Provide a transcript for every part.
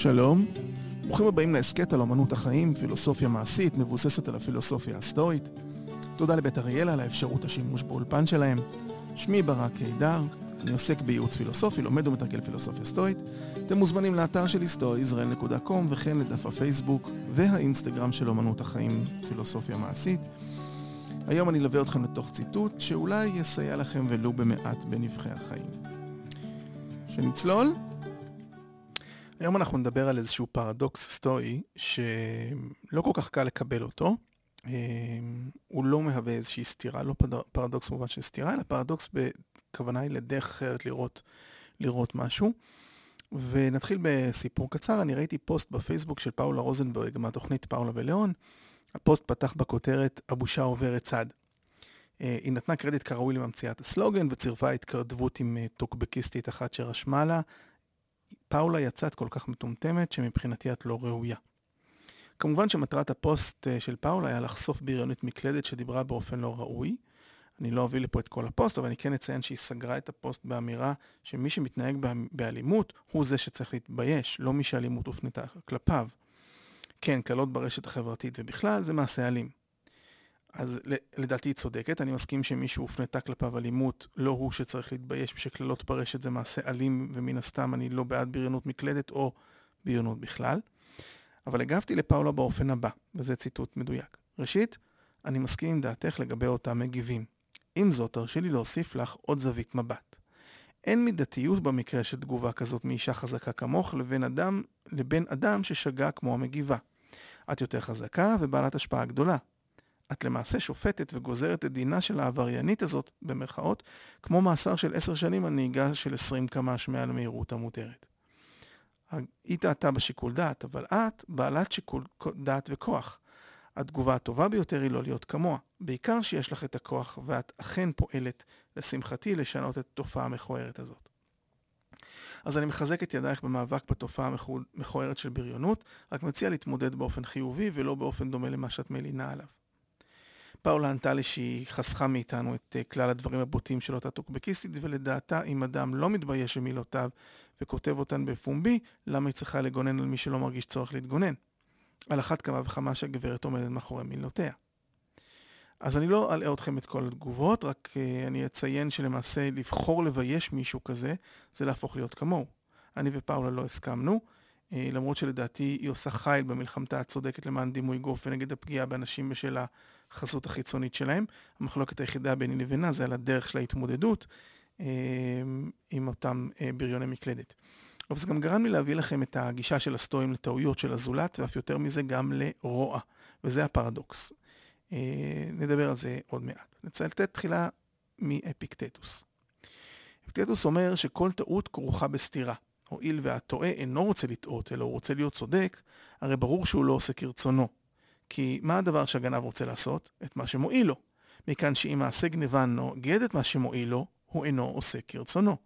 שלום, ברוכים הבאים להסכת על אמנות החיים, פילוסופיה מעשית מבוססת על הפילוסופיה הסטואית. תודה לבית אריאלה על האפשרות השימוש באולפן שלהם. שמי ברק קידר, אני עוסק בייעוץ פילוסופי, לומד ומתרגל פילוסופיה סטואית. אתם מוזמנים לאתר שלי stoaisrael.com וכן לדף הפייסבוק והאינסטגרם של אמנות החיים, פילוסופיה מעשית. היום אני אלווה אתכם לתוך ציטוט שאולי יסייע לכם ולו במעט בנבחי החיים. שנצלול? היום אנחנו נדבר על איזשהו פרדוקס סטואי שלא כל כך קל לקבל אותו. אה, הוא לא מהווה איזושהי סתירה, לא פרדוקס במובן של סתירה, אלא פרדוקס בכוונה היא לדרך אחרת לראות, לראות משהו. ונתחיל בסיפור קצר, אני ראיתי פוסט בפייסבוק של פאולה רוזנברג מהתוכנית פאולה וליאון. הפוסט פתח בכותרת הבושה עוברת צד. אה, היא נתנה קרדיט כראוי לממציאת הסלוגן וצירפה התכתבות עם אה, טוקבקיסטית אחת שרשמה לה פאולה יצאת כל כך מטומטמת שמבחינתי את לא ראויה. כמובן שמטרת הפוסט אה, של פאולה היה לחשוף בריונית מקלדת שדיברה באופן לא ראוי. אני לא אביא לפה את כל הפוסט, אבל אני כן אציין שהיא סגרה את הפוסט באמירה שמי שמתנהג באלימות הוא זה שצריך להתבייש, לא מי שאלימות הופנתה כלפיו. כן, קלות ברשת החברתית ובכלל זה מעשה אלים. אז לדעתי היא צודקת, אני מסכים שמישהו הופנתה כלפיו אלימות, לא הוא שצריך להתבייש ושקללות ברשת זה מעשה אלים, ומן הסתם אני לא בעד בריונות מקלדת או בריונות בכלל. אבל הגבתי לפאולה באופן הבא, וזה ציטוט מדויק. ראשית, אני מסכים עם דעתך לגבי אותם מגיבים. עם זאת, תרשי לי להוסיף לך עוד זווית מבט. אין מידתיות במקרה של תגובה כזאת מאישה חזקה כמוך לבין אדם, לבין אדם ששגה כמו המגיבה. את יותר חזקה ובעלת השפעה גדולה. את למעשה שופטת וגוזרת את דינה של העבריינית הזאת, במרכאות, כמו מאסר של עשר שנים על נהיגה של עשרים קמ"ש מעל המהירות המותרת. היא טעתה בשיקול דעת, אבל את בעלת שיקול דעת וכוח. התגובה הטובה ביותר היא לא להיות כמוה, בעיקר שיש לך את הכוח ואת אכן פועלת, לשמחתי, לשנות את התופעה המכוערת הזאת. אז אני מחזק את ידייך במאבק בתופעה המכוערת של בריונות, רק מציע להתמודד באופן חיובי ולא באופן דומה למה שאת מלינה עליו. פאולה ענתה לי שהיא חסכה מאיתנו את אה, כלל הדברים הבוטים של אותה טוקבקיסטית, ולדעתה אם אדם לא מתבייש במילותיו וכותב אותן בפומבי, למה היא צריכה לגונן על מי שלא מרגיש צורך להתגונן? על אחת כמה וכמה שהגברת עומדת מאחורי מילותיה. אז אני לא אלאה אתכם את כל התגובות, רק uh, אני אציין שלמעשה לבחור לבייש מישהו כזה, זה להפוך להיות כמוהו. אני ופאולה לא הסכמנו, uh, למרות שלדעתי היא עושה חיל במלחמתה הצודקת למען דימוי גוף ונגד הפגיעה באנשים בשל החזות החיצונית שלהם. המחלוקת היחידה ביני לבינה זה על הדרך של ההתמודדות uh, עם אותם uh, בריוני מקלדת. אבל זה גם גרם לי להביא לכם את הגישה של הסטואים לטעויות של הזולת, ואף יותר מזה גם לרוע, וזה הפרדוקס. אה, נדבר על זה עוד מעט. נצטט תחילה מאפיקטטוס. אפיקטטוס אומר שכל טעות כרוכה בסתירה. הואיל והטועה אינו רוצה לטעות, אלא הוא רוצה להיות צודק, הרי ברור שהוא לא עושה כרצונו. כי מה הדבר שהגנב רוצה לעשות? את מה שמועיל לו. מכאן שאם מעשה גניבה נוגד את מה שמועיל לו, הוא אינו עושה כרצונו.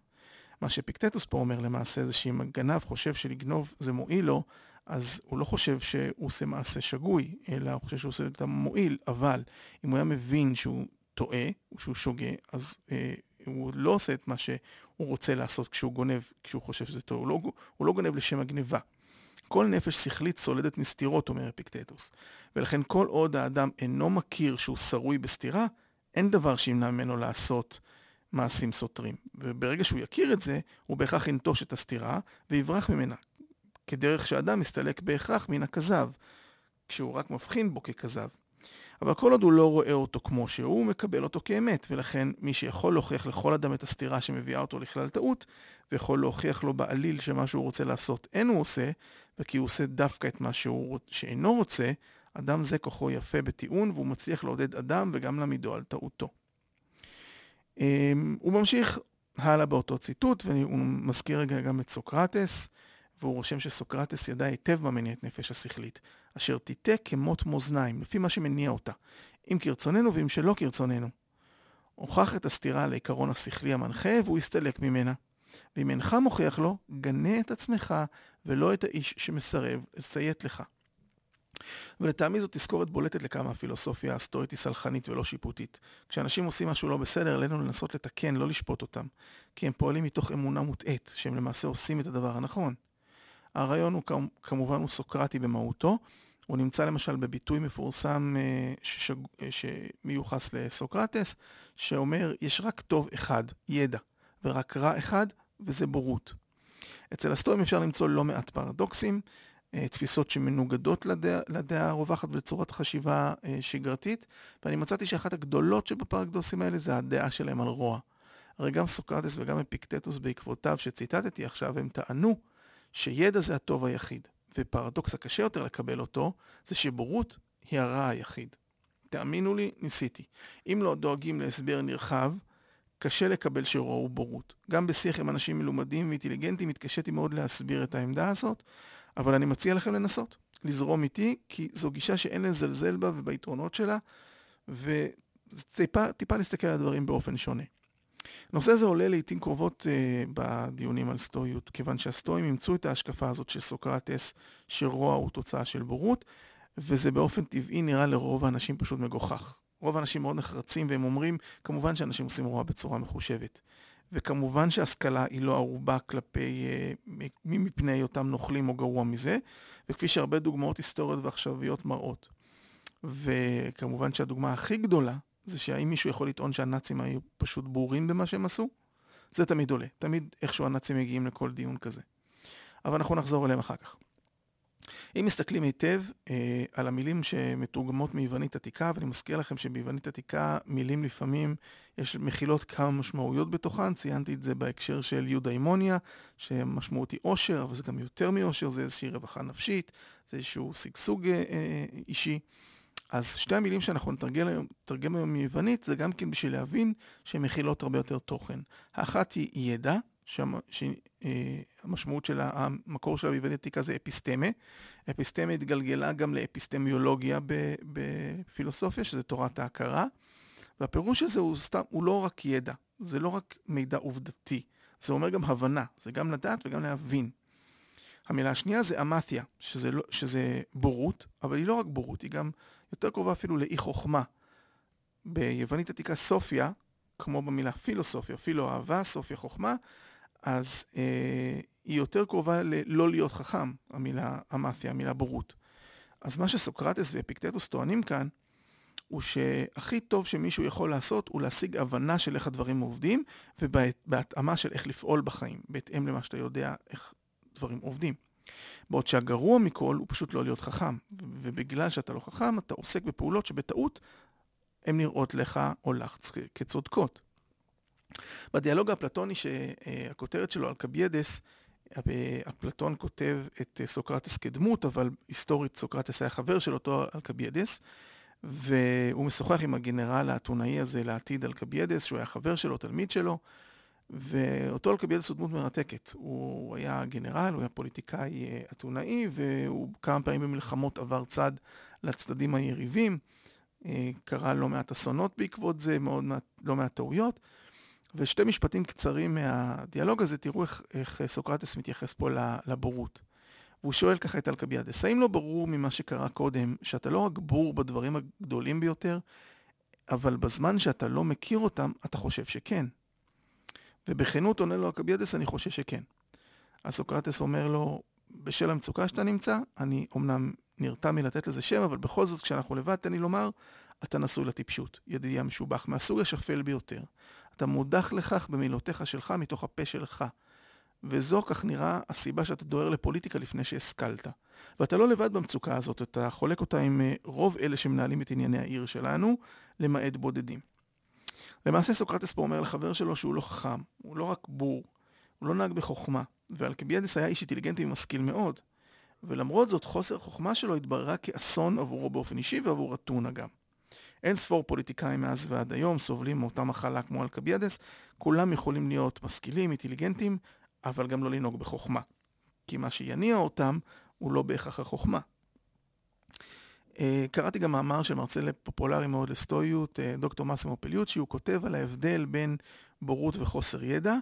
מה שפיקטטוס פה אומר למעשה זה שאם הגנב חושב שלגנוב זה מועיל לו, אז הוא לא חושב שהוא עושה מעשה שגוי, אלא הוא חושב שהוא עושה את המועיל, אבל אם הוא היה מבין שהוא טועה, שהוא שוגה, אז אה, הוא לא עושה את מה שהוא רוצה לעשות כשהוא גונב, כשהוא חושב שזה טוב, הוא לא, הוא לא גונב לשם הגניבה. כל נפש שכלית סולדת מסתירות, אומר אפיקטטוס. ולכן כל עוד האדם אינו מכיר שהוא שרוי בסתירה, אין דבר שימנע ממנו לעשות מעשים סותרים. וברגע שהוא יכיר את זה, הוא בהכרח ינטוש את הסתירה ויברח ממנה. כדרך שאדם מסתלק בהכרח מן הכזב, כשהוא רק מבחין בו ככזב. אבל כל עוד הוא לא רואה אותו כמו שהוא, הוא מקבל אותו כאמת, ולכן מי שיכול להוכיח לכל אדם את הסתירה שמביאה אותו לכלל טעות, ויכול להוכיח לו בעליל שמה שהוא רוצה לעשות אין הוא עושה, וכי הוא עושה דווקא את מה שהוא שאינו רוצה, אדם זה כוחו יפה בטיעון, והוא מצליח לעודד אדם וגם להעמידו על טעותו. אמ, הוא ממשיך הלאה באותו ציטוט, והוא מזכיר רגע גם את סוקרטס, והוא רושם שסוקרטס ידע היטב מה מניע את נפש השכלית, אשר תיטה כמוט מאזניים, לפי מה שמניע אותה, אם כרצוננו ואם שלא כרצוננו. הוכח את הסתירה לעיקרון השכלי המנחה, והוא יסתלק ממנה. ואם אינך מוכיח לו, גנה את עצמך, ולא את האיש שמסרב לציית לך. ולטעמי זו תזכורת בולטת לכמה הפילוסופיה הסטואית היא סלחנית ולא שיפוטית. כשאנשים עושים משהו לא בסדר, עלינו לנסות לתקן, לא לשפוט אותם. כי הם פועלים מתוך אמונה מוטעית, שהם למעשה עושים את הדבר הנכון. הרעיון הוא כמובן הוא סוקרטי במהותו. הוא נמצא למשל בביטוי מפורסם אה, ששג... אה, שמיוחס לסוקרטס, שאומר, יש רק טוב אחד, ידע, ורק רע אחד, וזה בורות. אצל הסטואים אפשר למצוא לא מעט פרדוקסים, אה, תפיסות שמנוגדות לדעה, לדעה הרווחת ולצורת חשיבה שגרתית, ואני מצאתי שאחת הגדולות שבפרדוקסים האלה זה הדעה שלהם על רוע. הרי גם סוקרטס וגם אפיקטטוס בעקבותיו שציטטתי עכשיו, הם טענו שידע זה הטוב היחיד. ופרדוקס הקשה יותר לקבל אותו, זה שבורות היא הרע היחיד. תאמינו לי, ניסיתי. אם לא דואגים להסבר נרחב, קשה לקבל הוא בורות. גם בשיח עם אנשים מלומדים ואינטליגנטים התקשיתי מאוד להסביר את העמדה הזאת, אבל אני מציע לכם לנסות, לזרום איתי, כי זו גישה שאין לזלזל בה וביתרונות שלה, וטיפה להסתכל על הדברים באופן שונה. הנושא הזה עולה לעיתים קרובות uh, בדיונים על סטואיות, כיוון שהסטואים אימצו את ההשקפה הזאת של סוקרטס, שרוע הוא תוצאה של בורות, וזה באופן טבעי נראה לרוב האנשים פשוט מגוחך. רוב האנשים מאוד נחרצים והם אומרים, כמובן שאנשים עושים רוע בצורה מחושבת. וכמובן שהשכלה היא לא ערובה כלפי מי מפני אותם נוכלים או גרוע מזה, וכפי שהרבה דוגמאות היסטוריות ועכשוויות מראות. וכמובן שהדוגמה הכי גדולה זה שהאם מישהו יכול לטעון שהנאצים היו פשוט בורים במה שהם עשו? זה תמיד עולה. תמיד איכשהו הנאצים מגיעים לכל דיון כזה. אבל אנחנו נחזור אליהם אחר כך. אם מסתכלים היטב אה, על המילים שמתורגמות מיוונית עתיקה, ואני מזכיר לכם שביוונית עתיקה מילים לפעמים יש מכילות כמה משמעויות בתוכן, ציינתי את זה בהקשר של יודאימוניה, שמשמעות היא עושר, אבל זה גם יותר מעושר, זה איזושהי רווחה נפשית, זה איזשהו שגשוג אה, אה, אישי. אז שתי המילים שאנחנו נתרגם היום מיוונית, זה גם כן בשביל להבין שהן מכילות הרבה יותר תוכן. האחת היא ידע, שהמשמעות של המקור של היוונית עתיקה זה אפיסטמה. אפיסטמה התגלגלה גם לאפיסטמיולוגיה בפילוסופיה, שזה תורת ההכרה. והפירוש הזה הוא, סתם, הוא לא רק ידע, זה לא רק מידע עובדתי, זה אומר גם הבנה, זה גם לדעת וגם להבין. המילה השנייה זה אמתיה, שזה, לא, שזה בורות, אבל היא לא רק בורות, היא גם יותר קרובה אפילו לאי חוכמה. ביוונית עתיקה סופיה, כמו במילה פילוסופיה, פילו אהבה, סופיה חוכמה, אז אה, היא יותר קרובה ללא להיות חכם, המילה אמתיה, המילה בורות. אז מה שסוקרטס ואפיקטטוס טוענים כאן, הוא שהכי טוב שמישהו יכול לעשות הוא להשיג הבנה של איך הדברים עובדים, ובהתאמה של איך לפעול בחיים, בהתאם למה שאתה יודע איך דברים עובדים. בעוד שהגרוע מכל הוא פשוט לא להיות חכם. ובגלל שאתה לא חכם, אתה עוסק בפעולות שבטעות הן נראות לך או לך כצודקות. בדיאלוג האפלטוני שהכותרת שלו אלקיביאדס, אפלטון כותב את סוקרטס כדמות, אבל היסטורית סוקרטס היה חבר של אותו אלקיביאדס, והוא משוחח עם הגנרל האתונאי הזה לעתיד אלקיביאדס, שהוא היה חבר שלו, תלמיד שלו, ואותו אלקיביאדס הוא דמות מרתקת. הוא היה גנרל, הוא היה פוליטיקאי אה, אתונאי, והוא כמה פעמים במלחמות עבר צד לצדדים היריבים. אה, קרה לא מעט אסונות בעקבות זה, מאוד מעט, לא מעט טעויות. ושתי משפטים קצרים מהדיאלוג הזה, תראו איך, איך סוקרטס מתייחס פה לבורות. והוא שואל ככה את אלקביאדס, האם לא ברור ממה שקרה קודם, שאתה לא רק בור בדברים הגדולים ביותר, אבל בזמן שאתה לא מכיר אותם, אתה חושב שכן. ובכנות עונה לו הקביאדס, אני חושש שכן. אז סוקרטס אומר לו, בשל המצוקה שאתה נמצא, אני אומנם נרתע מלתת לזה שם, אבל בכל זאת, כשאנחנו לבד, תן לי לומר, אתה נשוי לטיפשות, ידידי המשובח, מהסוג השפל ביותר. אתה מודח לכך במילותיך שלך מתוך הפה שלך. וזו, כך נראה, הסיבה שאתה דוהר לפוליטיקה לפני שהשכלת. ואתה לא לבד במצוקה הזאת, אתה חולק אותה עם אה, רוב אלה שמנהלים את ענייני העיר שלנו, למעט בודדים. למעשה סוקרטס פה אומר לחבר שלו שהוא לא חכם, הוא לא רק בור, הוא לא נהג בחוכמה, ואלקביאדס היה איש אינטליגנטי ומשכיל מאוד, ולמרות זאת חוסר חוכמה שלו התבררה כאסון עבורו באופן אישי ועבור אתונה גם. אין ספור פוליטיקאים מאז ועד היום סובלים מאותה מחלה כמו אלקביאדס, כולם יכולים להיות משכילים, אינטליגנטים, אבל גם לא לנהוג בחוכמה. כי מה שיניע אותם הוא לא בהכרח החוכמה. אה, קראתי גם מאמר של מרצה פופולרי מאוד לסטואיות, אה, דוקטור מאסימו פליוצ'י, הוא כותב על ההבדל בין בורות וחוסר ידע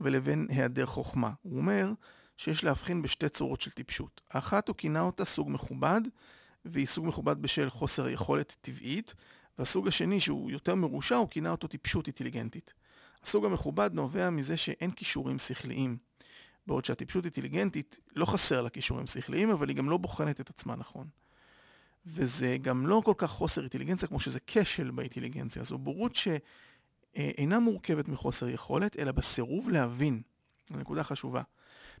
ולבין היעדר חוכמה. הוא אומר שיש להבחין בשתי צורות של טיפשות. האחת הוא כינה אותה סוג מכובד, והיא סוג מכובד בשל חוסר יכולת טבעית, והסוג השני, שהוא יותר מרושע, הוא כינה אותו טיפשות אינטליגנטית. הסוג המכובד נובע מזה שאין כישורים שכליים. בעוד שהטיפשות אינטליגנטית לא חסר לה כישורים שכליים, אבל היא גם לא בוחנת את עצמה נכון. וזה גם לא כל כך חוסר אינטליגנציה כמו שזה כשל באינטליגנציה. זו בורות שאינה מורכבת מחוסר יכולת, אלא בסירוב להבין. זו נקודה חשובה.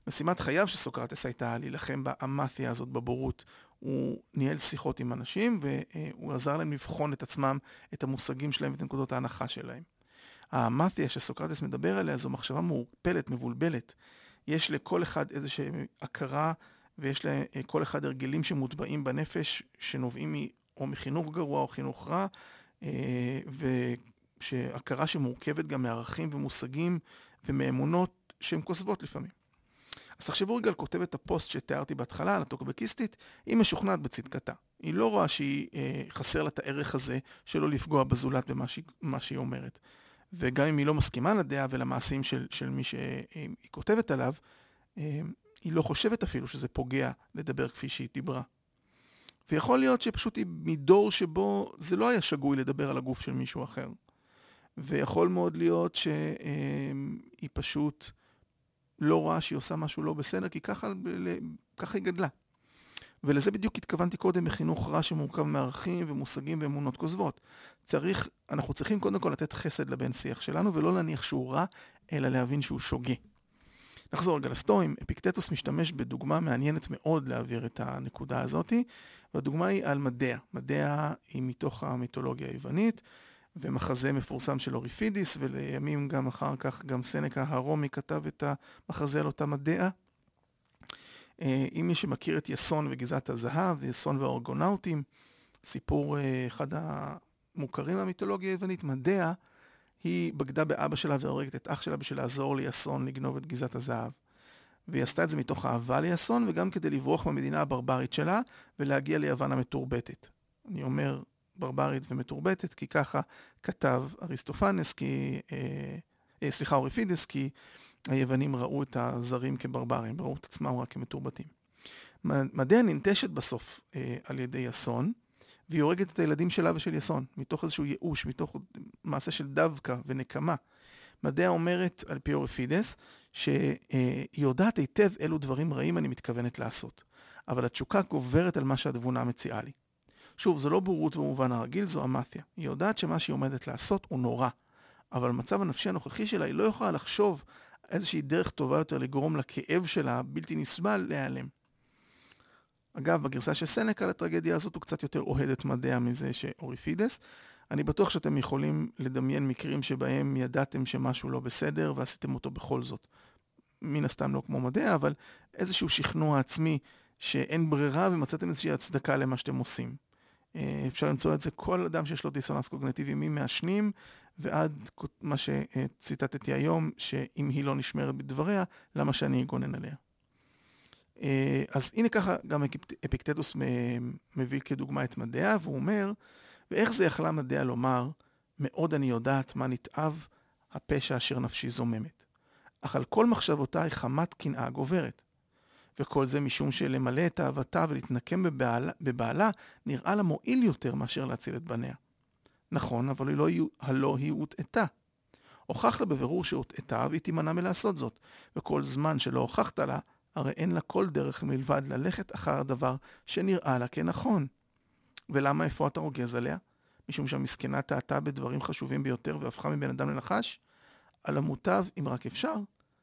משימת חייו של סוקרטס הייתה להילחם באמתיה הזאת, בבורות. הוא ניהל שיחות עם אנשים והוא עזר להם לבחון את עצמם, את המושגים שלהם ואת נקודות ההנחה שלהם. האמתיה שסוקרטס מדבר עליה זו מחשבה מעורפלת, מבולבלת. יש לכל אחד איזושהי הכרה ויש לכל אחד הרגלים שמוטבעים בנפש, שנובעים או מחינוך גרוע או חינוך רע, אה, ושהכרה שמורכבת גם מערכים ומושגים ומאמונות שהן כוזבות לפעמים. אז תחשבו רגע על כותבת הפוסט שתיארתי בהתחלה, על הטוקבקיסטית, היא משוכנעת בצדקתה. היא לא רואה שהיא אה, חסר לה את הערך הזה שלא לפגוע בזולת במה שהיא, שהיא אומרת. וגם אם היא לא מסכימה לדעה ולמעשים של, של מי שהיא כותבת עליו, אה, היא לא חושבת אפילו שזה פוגע לדבר כפי שהיא דיברה. ויכול להיות שפשוט היא מדור שבו זה לא היה שגוי לדבר על הגוף של מישהו אחר. ויכול מאוד להיות שהיא פשוט לא רואה שהיא עושה משהו לא בסדר, כי ככה, ככה היא גדלה. ולזה בדיוק התכוונתי קודם בחינוך רע שמורכב מערכים ומושגים ואמונות כוזבות. צריך, אנחנו צריכים קודם כל לתת חסד לבן שיח שלנו ולא להניח שהוא רע, אלא להבין שהוא שוגה. נחזור רגע לסטואים, אפיקטטוס משתמש בדוגמה מעניינת מאוד להעביר את הנקודה הזאתי, והדוגמה היא על מדע. מדע היא מתוך המיתולוגיה היוונית, ומחזה מפורסם של אוריפידיס, ולימים גם אחר כך גם סנקה הרומי כתב את המחזה על אותה מדע. אה, אם מי שמכיר את יסון וגזעת הזהב, יסון והאורגונאוטים, סיפור אה, אחד המוכרים מהמיתולוגיה היוונית, מדע, היא בגדה באבא שלה והורגת את אח שלה בשביל לעזור ליסון לגנוב את גזעת הזהב. והיא עשתה את זה מתוך אהבה ליסון, וגם כדי לברוח מהמדינה הברברית שלה ולהגיע ליוון המתורבתת. אני אומר ברברית ומתורבתת, כי ככה כתב אריסטופנס, כי, אה, אה, סליחה, אוריפידס, כי היוונים ראו את הזרים כברברים, ראו את עצמם רק כמתורבתים. מדיה ננטשת בסוף אה, על ידי אסון, והיא הורגת את הילדים שלה ושל יסון, מתוך איזשהו ייאוש, מתוך מעשה של דווקא ונקמה. מדיה אומרת, על פי אוריפידס, שהיא יודעת היטב אילו דברים רעים אני מתכוונת לעשות, אבל התשוקה גוברת על מה שהתבונה מציעה לי. שוב, זו לא בורות במובן הרגיל, זו אמתיה. היא יודעת שמה שהיא עומדת לעשות הוא נורא, אבל במצב הנפשי הנוכחי שלה היא לא יכולה לחשוב איזושהי דרך טובה יותר לגרום לכאב שלה, בלתי נסבל, להיעלם. אגב, בגרסה של סנקה לטרגדיה הזאת הוא קצת יותר אוהד את מדיה מזה שאוריפידס. אני בטוח שאתם יכולים לדמיין מקרים שבהם ידעתם שמשהו לא בסדר ועשיתם אותו בכל זאת. מן הסתם לא כמו מדיה, אבל איזשהו שכנוע עצמי שאין ברירה ומצאתם איזושהי הצדקה למה שאתם עושים. אה, אפשר למצוא את זה כל אדם שיש לו דיסוננס קוגנטיבי ממעשנים ועד מה שציטטתי היום, שאם היא לא נשמרת בדבריה, למה שאני אגונן עליה. אה, אז הנה ככה גם אפיקטטוס מביא כדוגמה את מדיה, והוא אומר, ואיך זה יכלה מדיה לומר, מאוד אני יודעת מה נתעב הפשע אשר נפשי זוממת. אך על כל מחשבותיי חמת קנאה גוברת. וכל זה משום שלמלא את אהבתה ולהתנקם בבעלה, בבעלה נראה לה מועיל יותר מאשר להציל את בניה. נכון, אבל לא, הלא היא הוטעתה. הוכח לה בבירור שהוטעתה והיא תימנע מלעשות זאת, וכל זמן שלא הוכחת לה, הרי אין לה כל דרך מלבד ללכת אחר הדבר שנראה לה כנכון. ולמה איפה אתה רוגז עליה? משום שהמסכנה טעתה בדברים חשובים ביותר והפכה מבן אדם לנחש? על המוטב, אם רק אפשר,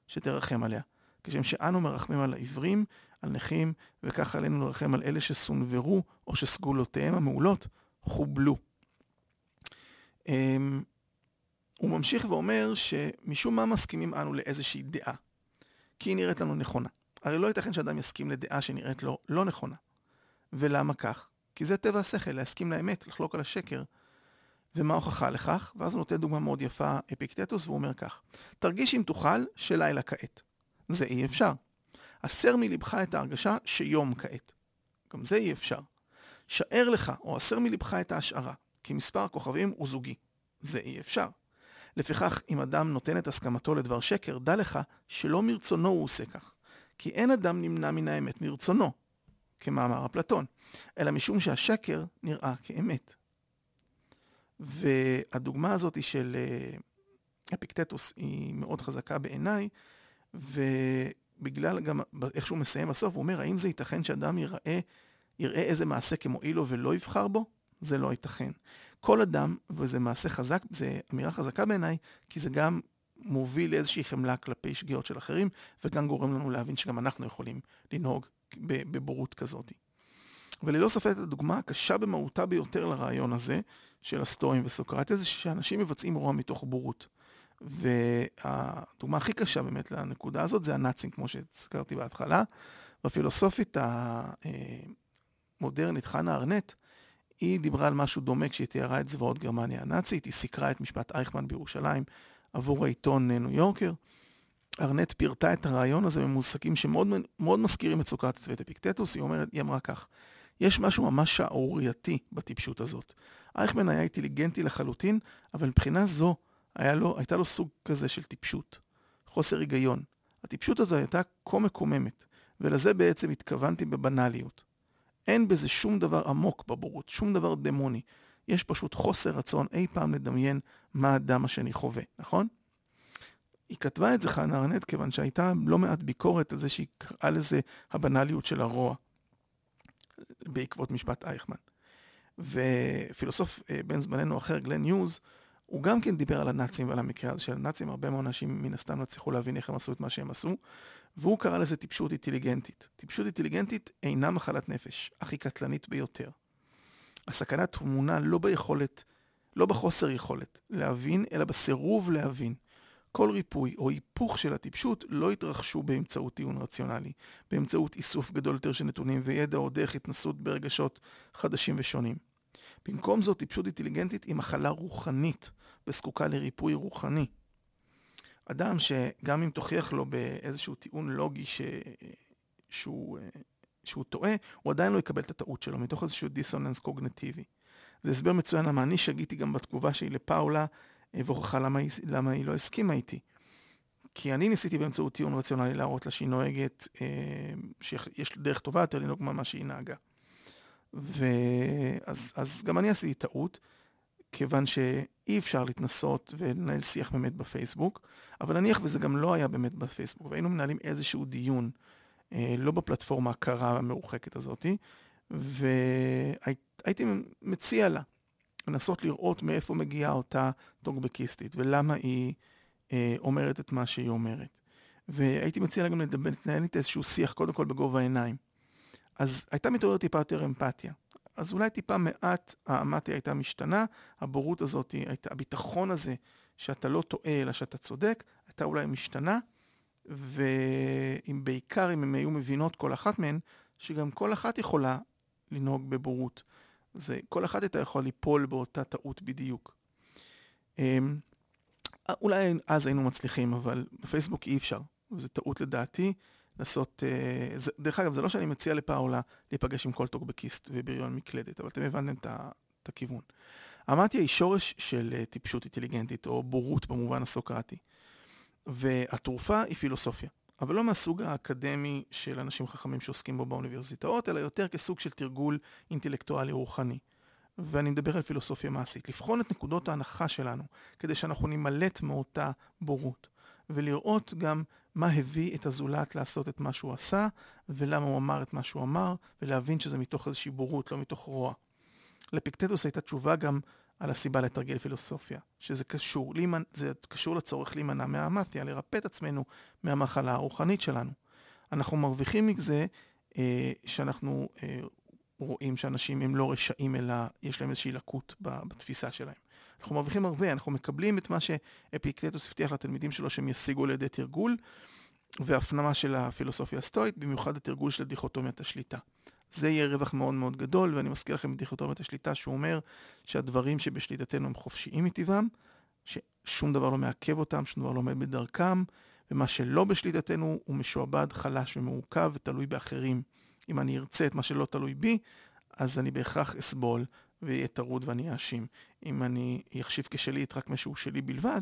שתרחם עליה. כשם שאנו מרחמים על העיוורים, על נכים, וכך עלינו לרחם על אלה שסונוורו או שסגולותיהם המעולות חובלו. אמ, הוא ממשיך ואומר שמשום מה מסכימים אנו לאיזושהי דעה, כי היא נראית לנו נכונה. הרי לא ייתכן שאדם יסכים לדעה שנראית לו לא נכונה. ולמה כך? כי זה טבע השכל, להסכים לאמת, לחלוק על השקר. ומה ההוכחה לכך? ואז הוא נותן דוגמה מאוד יפה, אפיקטטוס, והוא אומר כך: תרגיש אם תוכל שלילה כעת. זה אי אפשר. הסר מלבך את ההרגשה שיום כעת. גם זה אי אפשר. שאר לך, או הסר מלבך את ההשערה, כי מספר הכוכבים הוא זוגי. זה אי אפשר. לפיכך, אם אדם נותן את הסכמתו לדבר שקר, דע לך שלא מרצונו הוא עושה כך. כי אין אדם נמנע מן האמת מרצונו, כמאמר אפלטון, אלא משום שהשקר נראה כאמת. והדוגמה הזאת של אה, אפיקטטוס היא מאוד חזקה בעיניי, בגלל גם איך שהוא מסיים בסוף, הוא אומר, האם זה ייתכן שאדם יראה, יראה איזה מעשה כמועיל לו ולא יבחר בו? זה לא ייתכן. כל אדם, וזה מעשה חזק, זה אמירה חזקה בעיניי, כי זה גם מוביל לאיזושהי חמלה כלפי שגיאות של אחרים, וגם גורם לנו להבין שגם אנחנו יכולים לנהוג בבורות כזאת. וללא ספק הדוגמה הקשה במהותה ביותר לרעיון הזה, של הסטואים וסוקרטיה, זה שאנשים מבצעים רוע מתוך בורות. והדוגמה הכי קשה באמת לנקודה הזאת זה הנאצים, כמו שהזכרתי בהתחלה. והפילוסופית המודרנית, חנה ארנט, היא דיברה על משהו דומה כשהיא תיארה את זוועות גרמניה הנאצית, היא סיקרה את משפט אייכמן בירושלים עבור העיתון ניו יורקר. ארנט פירטה את הרעיון הזה במושגים שמאוד מאוד מזכירים את סוקרטס ואת אפיקטטוס, היא אומרת, היא אמרה כך, יש משהו ממש שערורייתי בטיפשות הזאת. אייכמן היה אינטליגנטי לחלוטין, אבל מבחינה זו לו, הייתה לו סוג כזה של טיפשות, חוסר היגיון. הטיפשות הזו הייתה כה מקוממת, ולזה בעצם התכוונתי בבנאליות. אין בזה שום דבר עמוק בבורות, שום דבר דמוני. יש פשוט חוסר רצון אי פעם לדמיין מה האדם השני חווה, נכון? היא כתבה את זה חנה ארנט כיוון שהייתה לא מעט ביקורת על זה שהיא קראה לזה הבנאליות של הרוע בעקבות משפט אייכמן. ופילוסוף אה, בן זמננו אחר, גלן ניוז, הוא גם כן דיבר על הנאצים ועל המקרה הזה של הנאצים, הרבה מאוד אנשים מן הסתם לא הצליחו להבין איך הם עשו את מה שהם עשו, והוא קרא לזה טיפשות אינטליגנטית. טיפשות אינטליגנטית אינה מחלת נפש, אך היא קטלנית ביותר. הסכנה טמונה לא ביכולת, לא בחוסר יכולת להבין, אלא בסירוב להבין. כל ריפוי או היפוך של הטיפשות לא יתרחשו באמצעות טיעון רציונלי, באמצעות איסוף גדול יותר של נתונים וידע או דרך התנסות ברגשות חדשים ושונים. במקום זאת, טיפשות אינטליגנטית היא מחלה רוחנית וזקוקה לריפוי רוחני. אדם שגם אם תוכיח לו באיזשהו טיעון לוגי ש... שהוא, שהוא טועה, הוא עדיין לא יקבל את הטעות שלו, מתוך איזשהו דיסוננס קוגנטיבי. זה הסבר מצוין למה אני שגיתי גם בתגובה שלי לפאולה, אה, והוכחה למה, למה היא לא הסכימה איתי. כי אני ניסיתי באמצעות טיעון רציונלי להראות לה שהיא נוהגת, אה, שיש דרך טובה יותר לנהוג ממה שהיא נהגה. ואז אז גם אני עשיתי טעות, כיוון שאי אפשר להתנסות ולנהל שיח באמת בפייסבוק, אבל נניח וזה גם לא היה באמת בפייסבוק, והיינו מנהלים איזשהו דיון, אה, לא בפלטפורמה הקרה המרוחקת הזאתי, והייתי מציע לה לנסות לראות מאיפה מגיעה אותה טוקבקיסטית, ולמה היא אה, אומרת את מה שהיא אומרת. והייתי מציע לה גם לנהל איתה איזשהו שיח, קודם כל בגובה העיניים. אז הייתה מתעוררת טיפה יותר אמפתיה. אז אולי טיפה מעט האמתיה הייתה משתנה, הבורות הזאת, הייתה, הביטחון הזה שאתה לא טועה אלא שאתה צודק, הייתה אולי משתנה, ואם בעיקר אם הן היו מבינות כל אחת מהן, שגם כל אחת יכולה לנהוג בבורות. זה, כל אחת הייתה יכולה ליפול באותה טעות בדיוק. אמ, אולי אז היינו מצליחים, אבל בפייסבוק אי אפשר, וזו טעות לדעתי. לעשות, אה, זה, דרך אגב, זה לא שאני מציע לפאולה להיפגש עם כל טוקבקיסט ובריון מקלדת, אבל אתם הבנתם את, הכיוון. אמרתי, היא שורש של אה, טיפשות אינטליגנטית, או בורות במובן הסוקרטי. והתרופה היא פילוסופיה, אבל לא מהסוג האקדמי של אנשים חכמים שעוסקים בו באוניברסיטאות, אלא יותר כסוג של תרגול אינטלקטואלי רוחני. ואני מדבר על פילוסופיה מעשית. לבחון את נקודות ההנחה שלנו, כדי שאנחנו נימלט מאותה בורות. ולראות גם מה הביא את הזולת לעשות את מה שהוא עשה, ולמה הוא אמר את מה שהוא אמר, ולהבין שזה מתוך איזושהי בורות, לא מתוך רוע. לפיקטטוס הייתה תשובה גם על הסיבה לתרגיל פילוסופיה, שזה קשור, זה קשור לצורך להימנע מהאמתיה, לרפא את עצמנו מהמחלה הרוחנית שלנו. אנחנו מרוויחים מזה אה, שאנחנו אה, רואים שאנשים הם לא רשעים, אלא יש להם איזושהי לקות בתפיסה שלהם. אנחנו מרוויחים הרבה, אנחנו מקבלים את מה שאפיקטטוס הבטיח לתלמידים שלו שהם ישיגו על ידי תרגול והפנמה של הפילוסופיה הסטואית, במיוחד התרגול של דיכוטומיית השליטה. זה יהיה רווח מאוד מאוד גדול, ואני מזכיר לכם את דיכוטומיית השליטה, שהוא אומר שהדברים שבשליטתנו הם חופשיים מטבעם, ששום דבר לא מעכב אותם, שום דבר לא עומד בדרכם, ומה שלא בשליטתנו הוא משועבד, חלש ומעוכב ותלוי באחרים. אם אני ארצה את מה שלא תלוי בי, אז אני בהכרח אסבול ואהיה טרוד ואני אאשים. אם אני אחשיב כשלי את רק משהו שלי בלבד,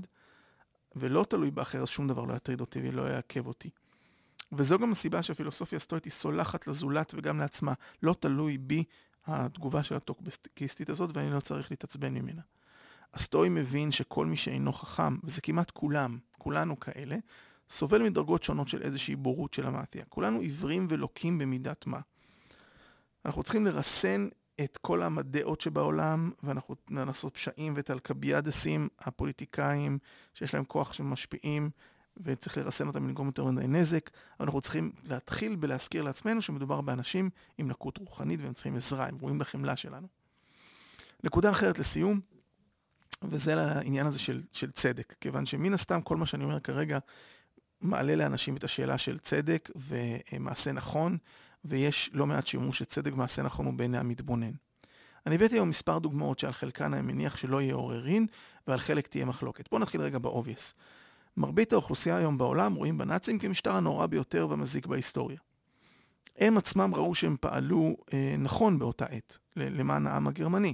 ולא תלוי באחר, אז שום דבר לא יטריד אותי ולא יעכב אותי. וזו גם הסיבה שהפילוסופיה הסטואית היא סולחת לזולת וגם לעצמה. לא תלוי בי התגובה של הטוקבקיסטית הזאת, ואני לא צריך להתעצבן ממנה. הסטואי מבין שכל מי שאינו חכם, וזה כמעט כולם, כולנו כאלה, סובל מדרגות שונות של איזושהי בורות של המאפיה. כולנו עיוורים ולוקים במידת מה. אנחנו צריכים לרסן את כל המדעות שבעולם, ואנחנו נעשות פשעים ואת אלקביאדסים, הפוליטיקאים, שיש להם כוח שמשפיעים, וצריך לרסן אותם ולגרום יותר מדי נזק. אבל אנחנו צריכים להתחיל בלהזכיר לעצמנו שמדובר באנשים עם לקות רוחנית והם צריכים עזרה, הם רואים בחמלה שלנו. נקודה אחרת לסיום, וזה לעניין הזה של, של צדק, כיוון שמן הסתם כל מה שאני אומר כרגע מעלה לאנשים את השאלה של צדק ומעשה נכון, ויש לא מעט שיאמרו שצדק מעשה נכון הוא בעיני המתבונן. אני הבאתי היום מספר דוגמאות שעל חלקן אני מניח שלא יהיה עוררין, ועל חלק תהיה מחלוקת. בואו נתחיל רגע ב obvious. מרבית האוכלוסייה היום בעולם רואים בנאצים כמשטר הנורא ביותר והמזיק בהיסטוריה. הם עצמם ראו שהם פעלו אה, נכון באותה עת, למען העם הגרמני.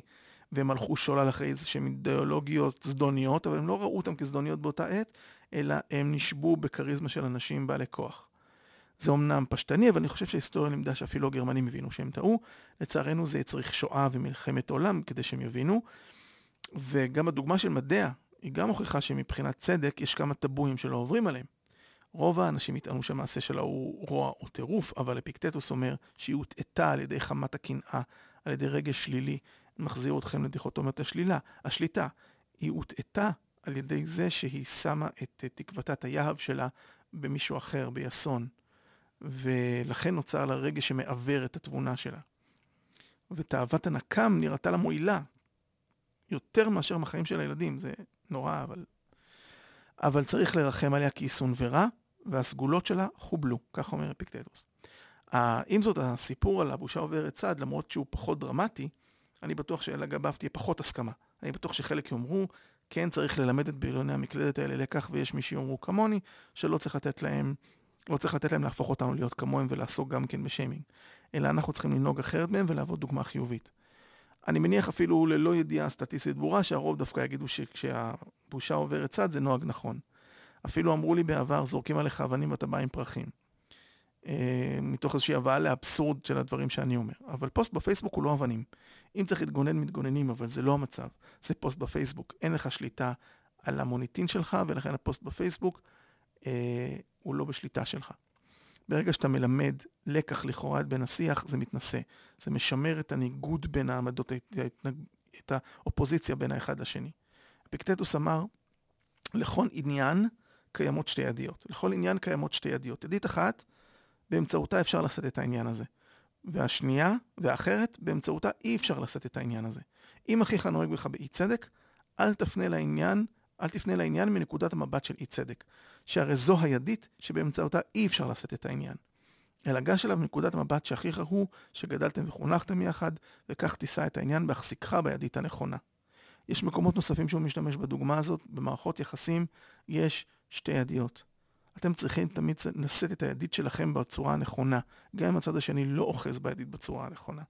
והם הלכו שולל אחרי איזה שהן אידיאולוגיות זדוניות, אבל הם לא ראו אותם כזדוניות באותה עת, אלא הם נשבו בכריזמה של אנשים בעלי כוח. זה אומנם פשטני, אבל אני חושב שההיסטוריה לימדה שאפילו הגרמנים הבינו שהם טעו. לצערנו זה צריך שואה ומלחמת עולם כדי שהם יבינו. וגם הדוגמה של מדע, היא גם הוכיחה שמבחינת צדק יש כמה טבואים שלא עוברים עליהם. רוב האנשים יטענו שהמעשה שלה הוא רוע או טירוף, אבל אפיקטטוס אומר שהיא הוטעתה על ידי חמת הקנאה, על ידי רגש שלילי, מחזיר אתכם לדיכוטומיית השלילה, השליטה. היא הוטעתה על ידי זה שהיא שמה את תקוותת היהב שלה במישהו אחר, ביסון. ולכן נוצר לה רגש שמעוור את התבונה שלה. ותאוות הנקם נראתה לה מועילה, יותר מאשר מהחיים של הילדים, זה נורא, אבל... אבל צריך לרחם עליה כי היא סונברה, והסגולות שלה חובלו, כך אומר אפיקטטוס. עם זאת, הסיפור על הבושה עוברת צד, למרות שהוא פחות דרמטי, אני בטוח שלגביו תהיה פחות הסכמה. אני בטוח שחלק יאמרו, כן צריך ללמד את בריוני המקלדת האלה לקח, ויש מי שיאמרו כמוני, שלא צריך לתת להם, לא צריך לתת להם להפוך אותנו להיות כמוהם ולעסוק גם כן בשיימינג. אלא אנחנו צריכים לנהוג אחרת מהם ולהוות דוגמה חיובית. אני מניח אפילו ללא ידיעה סטטיסטית ברורה, שהרוב דווקא יגידו שכשהבושה עוברת צד זה נוהג נכון. אפילו אמרו לי בעבר, זורקים עליך אבנים ואתה בא עם פרחים. אה, מתוך איזושהי הבאה לאבסורד של הדברים שאני אומר. אבל פוסט בפייסבוק הוא לא אבנים. אם צריך להתגונן, מתגוננים, אבל זה לא המצב. זה פוסט בפייסבוק. אין לך שליטה על המוניטין שלך, ולכן הפוסט בפייסבוק אה, הוא לא בשליטה שלך. ברגע שאתה מלמד לקח לכאורה בין השיח, זה מתנשא. זה משמר את הניגוד בין העמדות, את האופוזיציה בין האחד לשני. אפיקטטוס אמר, לכל עניין קיימות שתי ידיות. לכל עניין קיימות שתי ידיות. ידית אחת, באמצעותה אפשר לשאת את העניין הזה. והשנייה והאחרת, באמצעותה אי אפשר לשאת את העניין הזה. אם אחיך נוהג בך באי צדק, אל תפנה לעניין, אל תפנה לעניין מנקודת המבט של אי צדק. שהרי זו הידית שבאמצעותה אי אפשר לשאת את העניין. אלא גש אליו מנקודת המבט שאחיך הוא שגדלתם וחונכתם יחד, וכך תישא את העניין בהחזיקך בידית הנכונה. יש מקומות נוספים שהוא משתמש בדוגמה הזאת, במערכות יחסים יש שתי ידיות. אתם צריכים תמיד לשאת את הידית שלכם בצורה הנכונה, גם אם הצד השני לא אוחז בידית בצורה הנכונה.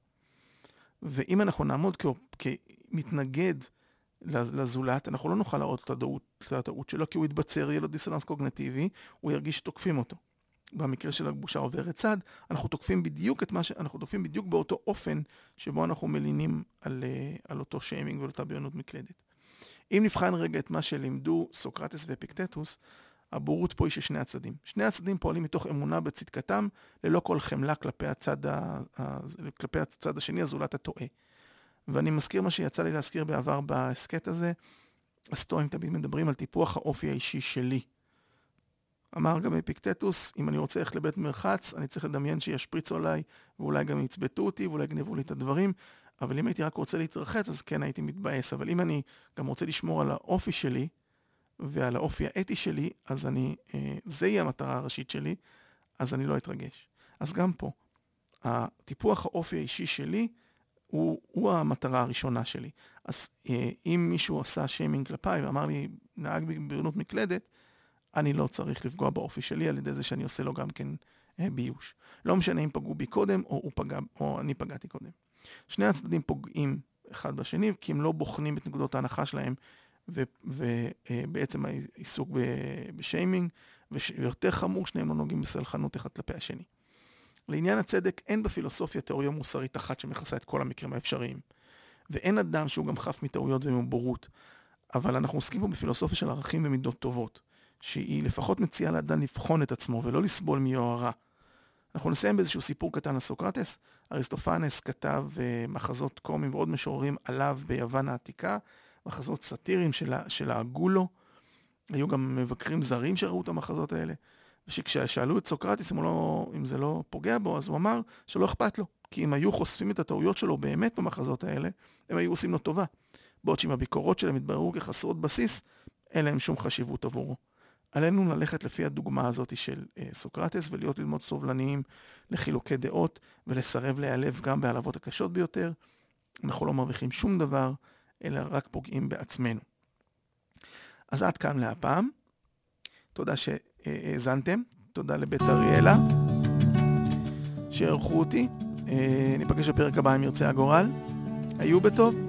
ואם אנחנו נעמוד כמתנגד לזולת, אנחנו לא נוכל להראות את הטעות, את הטעות שלו, כי הוא יתבצר, יהיה לו דיסוננס קוגנטיבי, הוא ירגיש שתוקפים אותו. במקרה של הבושה עוברת צד, אנחנו תוקפים בדיוק את מה ש... אנחנו תוקפים בדיוק באותו אופן שבו אנחנו מלינים על, אה, על אותו שיימינג ועל אותה בריונות מקלדת. אם נבחן רגע את מה שלימדו סוקרטס ואפיקטטוס, הבורות פה היא של שני הצדדים. שני הצדדים פועלים מתוך אמונה בצדקתם, ללא כל חמלה כלפי הצד, ה... כלפי הצד השני, הזולת הטועה. ואני מזכיר מה שיצא לי להזכיר בעבר בהסכת הזה, הסטואים תמיד מדברים על טיפוח האופי האישי שלי. אמר גם אפיקטטוס, אם אני רוצה ללכת לבית מרחץ, אני צריך לדמיין שישפריצו עליי, ואולי גם יצבטו אותי, ואולי יגנבו לי את הדברים, אבל אם הייתי רק רוצה להתרחץ, אז כן הייתי מתבאס. אבל אם אני גם רוצה לשמור על האופי שלי, ועל האופי האתי שלי, אז אני, אה, זה יהיה המטרה הראשית שלי, אז אני לא אתרגש. אז גם פה, הטיפוח האופי האישי שלי הוא, הוא המטרה הראשונה שלי. אז אה, אם מישהו עשה שיימינג כלפיי ואמר לי, נהג בבריונות מקלדת, אני לא צריך לפגוע באופי שלי על ידי זה שאני עושה לו גם כן אה, ביוש. לא משנה אם פגעו בי קודם או, פגע, או אני פגעתי קודם. שני הצדדים פוגעים אחד בשני, כי הם לא בוחנים את נקודות ההנחה שלהם ובעצם העיסוק בשיימינג, ויותר חמור, שניהם לא נוגעים בסלחנות אחד כלפי השני. לעניין הצדק, אין בפילוסופיה תיאוריה מוסרית אחת שמכסה את כל המקרים האפשריים. ואין אדם שהוא גם חף מטעויות ומבורות. אבל אנחנו עוסקים פה בפילוסופיה של ערכים ומידות טובות. שהיא לפחות מציעה לאדם לבחון את עצמו ולא לסבול מיוהרה. אנחנו נסיים באיזשהו סיפור קטן על סוקרטס. אריסטופנס כתב uh, מחזות קומיים ועוד משוררים עליו ביוון העתיקה, מחזות סאטיריים שלעגו לו. היו גם מבקרים זרים שראו את המחזות האלה. ושכששאלו את סוקרטס אם, לא, אם זה לא פוגע בו, אז הוא אמר שלא אכפת לו. כי אם היו חושפים את הטעויות שלו באמת במחזות האלה, הם היו עושים לו טובה. בעוד שאם הביקורות שלהם התבררו כחסרות בסיס, אין להם שום חשיבות עבורו. עלינו ללכת לפי הדוגמה הזאת של אה, סוקרטס ולהיות ללמוד סובלניים לחילוקי דעות ולסרב להיעלב גם בהעלבות הקשות ביותר. אנחנו לא מרוויחים שום דבר, אלא רק פוגעים בעצמנו. אז עד כאן להפעם. תודה שהאזנתם, תודה לבית אריאלה שערכו אותי. אה, ניפגש בפרק הבא אם ירצה הגורל. היו בטוב.